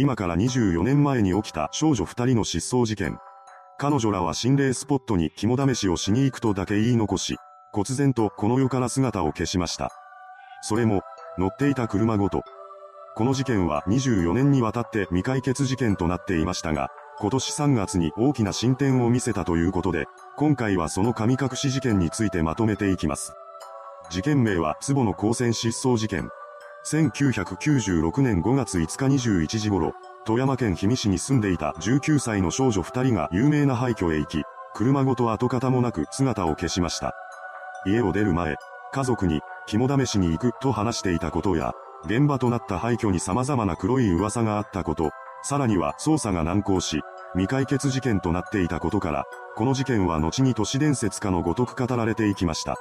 今から24年前に起きた少女二人の失踪事件。彼女らは心霊スポットに肝試しをしに行くとだけ言い残し、忽然とこの世から姿を消しました。それも、乗っていた車ごと。この事件は24年にわたって未解決事件となっていましたが、今年3月に大きな進展を見せたということで、今回はその神隠し事件についてまとめていきます。事件名は坪野高専失踪事件。1996年5月5日21時頃、富山県氷見市に住んでいた19歳の少女2人が有名な廃墟へ行き、車ごと跡形もなく姿を消しました。家を出る前、家族に肝試しに行くと話していたことや、現場となった廃墟に様々な黒い噂があったこと、さらには捜査が難航し、未解決事件となっていたことから、この事件は後に都市伝説かのごとく語られていきました。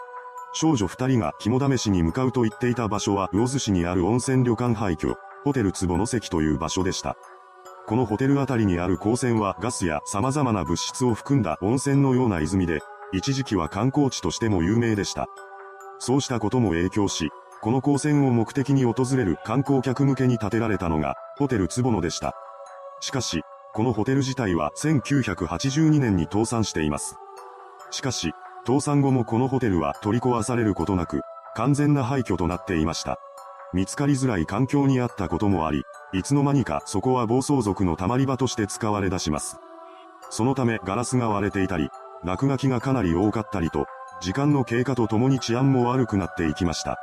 少女二人が肝試しに向かうと言っていた場所は魚津市にある温泉旅館廃墟、ホテル壺の関という場所でした。このホテルあたりにある高泉はガスや様々な物質を含んだ温泉のような泉で、一時期は観光地としても有名でした。そうしたことも影響し、この高泉を目的に訪れる観光客向けに建てられたのが、ホテル壺のでした。しかし、このホテル自体は1982年に倒産しています。しかし、倒産後もこのホテルは取り壊されることなく、完全な廃墟となっていました。見つかりづらい環境にあったこともあり、いつの間にかそこは暴走族の溜まり場として使われ出します。そのためガラスが割れていたり、落書きがかなり多かったりと、時間の経過とともに治安も悪くなっていきました。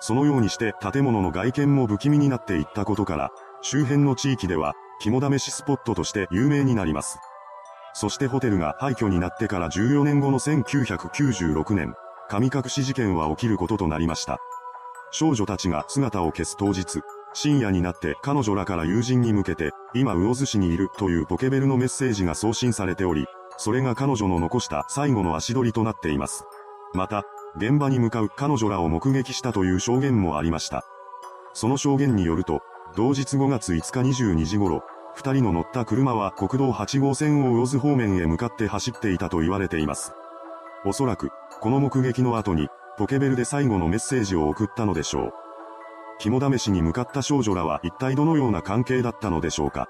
そのようにして建物の外見も不気味になっていったことから、周辺の地域では、肝試しスポットとして有名になります。そしてホテルが廃墟になってから14年後の1996年、神隠し事件は起きることとなりました。少女たちが姿を消す当日、深夜になって彼女らから友人に向けて、今魚津市にいるというポケベルのメッセージが送信されており、それが彼女の残した最後の足取りとなっています。また、現場に向かう彼女らを目撃したという証言もありました。その証言によると、同日5月5日22時頃、二人の乗った車は国道8号線を魚津方面へ向かって走っていたと言われています。おそらく、この目撃の後に、ポケベルで最後のメッセージを送ったのでしょう。肝試しに向かった少女らは一体どのような関係だったのでしょうか。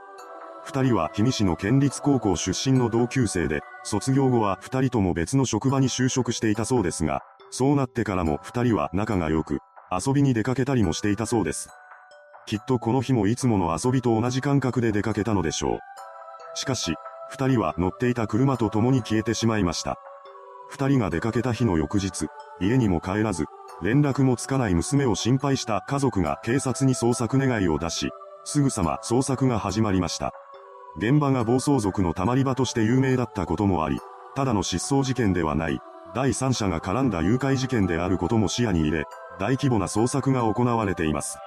二人は氷見市の県立高校出身の同級生で、卒業後は二人とも別の職場に就職していたそうですが、そうなってからも二人は仲が良く、遊びに出かけたりもしていたそうです。きっとこの日もいつもの遊びと同じ感覚で出かけたのでしょう。しかし、二人は乗っていた車と共に消えてしまいました。二人が出かけた日の翌日、家にも帰らず、連絡もつかない娘を心配した家族が警察に捜索願いを出し、すぐさま捜索が始まりました。現場が暴走族の溜まり場として有名だったこともあり、ただの失踪事件ではない、第三者が絡んだ誘拐事件であることも視野に入れ、大規模な捜索が行われています。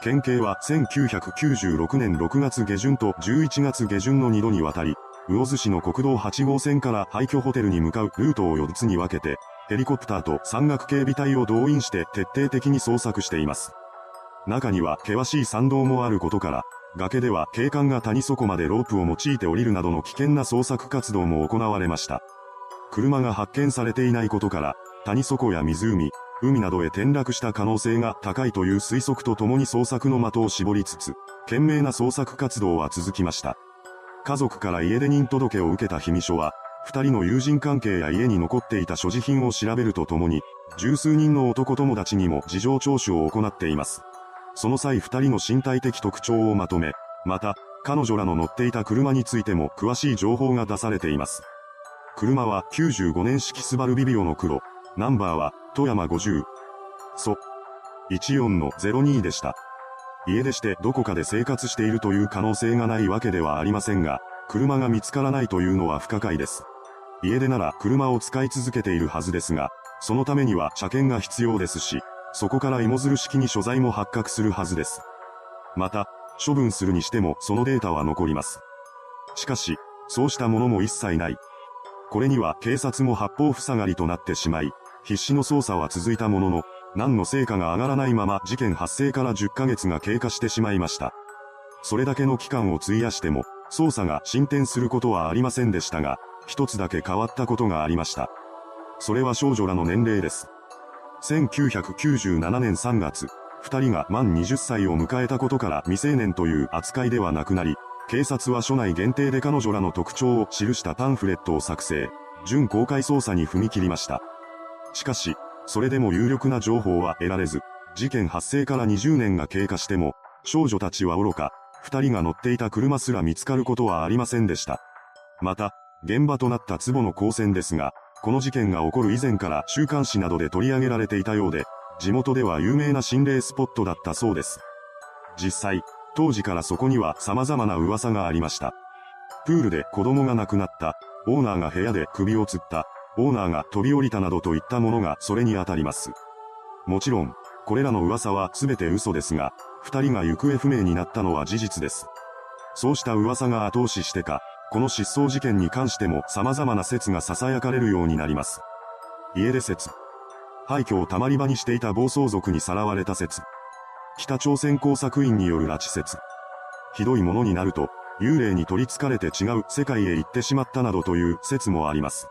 県警は1996年6月下旬と11月下旬の2度にわたり、魚津市の国道8号線から廃墟ホテルに向かうルートを4つに分けて、ヘリコプターと山岳警備隊を動員して徹底的に捜索しています。中には険しい山道もあることから、崖では警官が谷底までロープを用いて降りるなどの危険な捜索活動も行われました。車が発見されていないことから、谷底や湖、海などへ転落した可能性が高いという推測とともに捜索の的を絞りつつ、懸命な捜索活動は続きました。家族から家出人届を受けた秘密書は、二人の友人関係や家に残っていた所持品を調べるとともに、十数人の男友達にも事情聴取を行っています。その際二人の身体的特徴をまとめ、また、彼女らの乗っていた車についても詳しい情報が出されています。車は95年式スバルビビオの黒、ナンバーは、富山50。そ。14の02でした。家出してどこかで生活しているという可能性がないわけではありませんが、車が見つからないというのは不可解です。家出なら車を使い続けているはずですが、そのためには車検が必要ですし、そこから芋づる式に所在も発覚するはずです。また、処分するにしてもそのデータは残ります。しかし、そうしたものも一切ない。これには警察も八方塞がりとなってしまい、必死の捜査は続いたものの、何の成果が上がらないまま事件発生から10ヶ月が経過してしまいました。それだけの期間を費やしても、捜査が進展することはありませんでしたが、一つだけ変わったことがありました。それは少女らの年齢です。1997年3月、二人が満20歳を迎えたことから未成年という扱いではなくなり、警察は署内限定で彼女らの特徴を記したパンフレットを作成、準公開捜査に踏み切りました。しかし、それでも有力な情報は得られず、事件発生から20年が経過しても、少女たちは愚か、二人が乗っていた車すら見つかることはありませんでした。また、現場となった壺の高専ですが、この事件が起こる以前から週刊誌などで取り上げられていたようで、地元では有名な心霊スポットだったそうです。実際、当時からそこには様々な噂がありました。プールで子供が亡くなった、オーナーが部屋で首を吊った、オーナーが飛び降りたなどといったものがそれに当たります。もちろん、これらの噂は全て嘘ですが、二人が行方不明になったのは事実です。そうした噂が後押ししてか、この失踪事件に関しても様々な説が囁かれるようになります。家出説。廃墟をたまり場にしていた暴走族にさらわれた説。北朝鮮工作員による拉致説。ひどいものになると、幽霊に取り憑かれて違う世界へ行ってしまったなどという説もあります。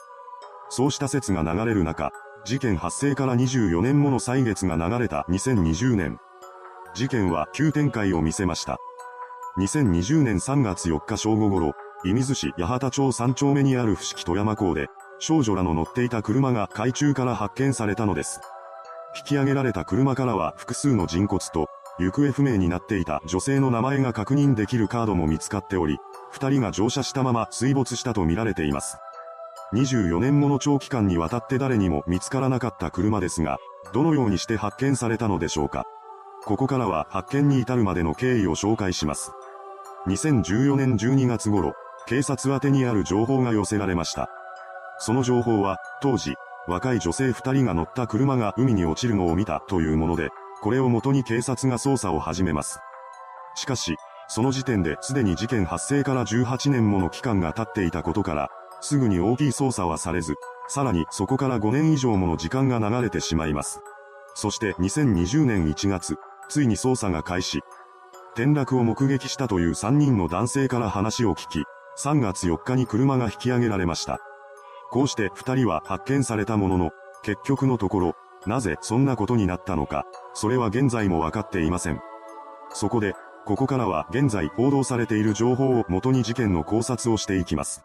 そうした説が流れる中、事件発生から24年もの歳月が流れた2020年。事件は急展開を見せました。2020年3月4日正午頃、射水市八幡町3丁目にある伏木富山港で、少女らの乗っていた車が海中から発見されたのです。引き上げられた車からは複数の人骨と、行方不明になっていた女性の名前が確認できるカードも見つかっており、二人が乗車したまま水没したとみられています。24年もの長期間にわたって誰にも見つからなかった車ですが、どのようにして発見されたのでしょうか。ここからは発見に至るまでの経緯を紹介します。2014年12月頃、警察宛にある情報が寄せられました。その情報は、当時、若い女性二人が乗った車が海に落ちるのを見たというもので、これをもとに警察が捜査を始めます。しかし、その時点ですでに事件発生から18年もの期間が経っていたことから、すぐに大きい捜査はされず、さらにそこから5年以上もの時間が流れてしまいます。そして2020年1月、ついに捜査が開始。転落を目撃したという3人の男性から話を聞き、3月4日に車が引き上げられました。こうして2人は発見されたものの、結局のところ、なぜそんなことになったのか、それは現在もわかっていません。そこで、ここからは現在報道されている情報を元に事件の考察をしていきます。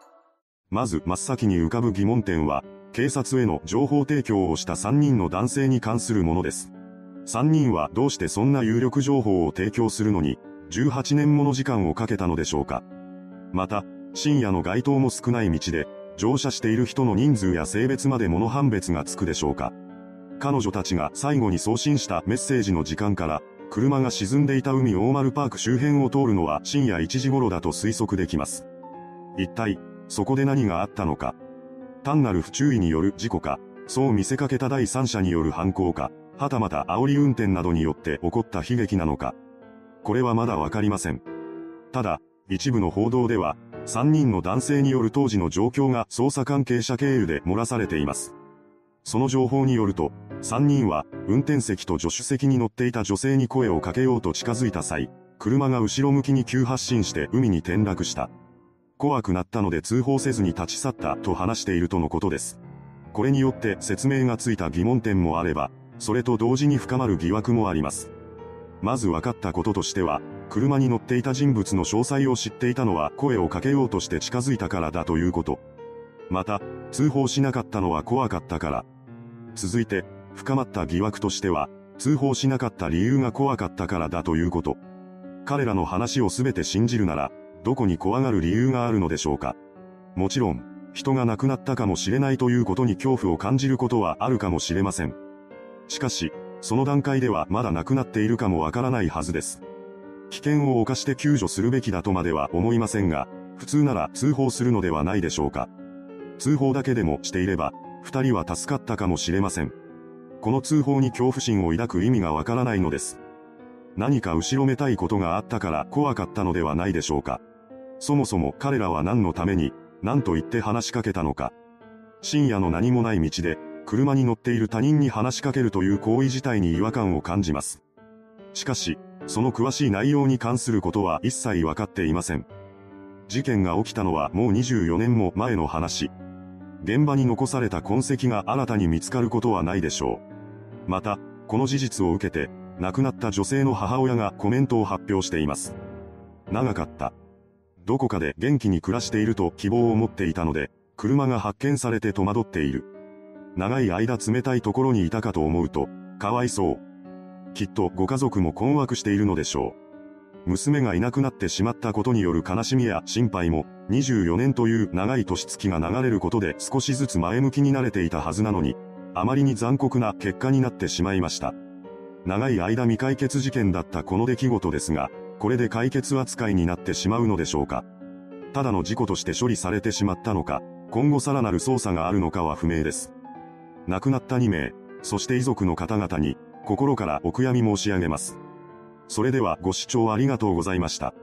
まず真っ先に浮かぶ疑問点は、警察への情報提供をした3人の男性に関するものです。3人はどうしてそんな有力情報を提供するのに、18年もの時間をかけたのでしょうか。また、深夜の街灯も少ない道で、乗車している人の人数や性別まで物判別がつくでしょうか。彼女たちが最後に送信したメッセージの時間から、車が沈んでいた海大丸パーク周辺を通るのは深夜1時頃だと推測できます。一体、そこで何があったのか。単なる不注意による事故か、そう見せかけた第三者による犯行か、はたまた煽り運転などによって起こった悲劇なのか。これはまだわかりません。ただ、一部の報道では、3人の男性による当時の状況が捜査関係者経由で漏らされています。その情報によると、3人は運転席と助手席に乗っていた女性に声をかけようと近づいた際、車が後ろ向きに急発進して海に転落した。怖くなったので通報せずに立ち去ったと話しているとのことです。これによって説明がついた疑問点もあれば、それと同時に深まる疑惑もあります。まず分かったこととしては、車に乗っていた人物の詳細を知っていたのは声をかけようとして近づいたからだということ。また、通報しなかったのは怖かったから。続いて、深まった疑惑としては、通報しなかった理由が怖かったからだということ。彼らの話を全て信じるなら、どこに怖がる理由があるのでしょうか。もちろん、人が亡くなったかもしれないということに恐怖を感じることはあるかもしれません。しかし、その段階ではまだ亡くなっているかもわからないはずです。危険を冒して救助するべきだとまでは思いませんが、普通なら通報するのではないでしょうか。通報だけでもしていれば、二人は助かったかもしれません。この通報に恐怖心を抱く意味がわからないのです。何か後ろめたいことがあったから怖かったのではないでしょうか。そもそも彼らは何のために、何と言って話しかけたのか。深夜の何もない道で、車に乗っている他人に話しかけるという行為自体に違和感を感じます。しかし、その詳しい内容に関することは一切分かっていません。事件が起きたのはもう24年も前の話。現場に残された痕跡が新たに見つかることはないでしょう。また、この事実を受けて、亡くなった女性の母親がコメントを発表しています。長かった。どこかで元気に暮らしていると希望を持っていたので、車が発見されて戸惑っている。長い間冷たいところにいたかと思うと、かわいそう。きっとご家族も困惑しているのでしょう。娘がいなくなってしまったことによる悲しみや心配も、24年という長い年月が流れることで少しずつ前向きになれていたはずなのに、あまりに残酷な結果になってしまいました。長い間未解決事件だったこの出来事ですが、これで解決扱いになってしまうのでしょうか。ただの事故として処理されてしまったのか、今後さらなる捜査があるのかは不明です。亡くなった2名、そして遺族の方々に、心からお悔やみ申し上げます。それではご視聴ありがとうございました。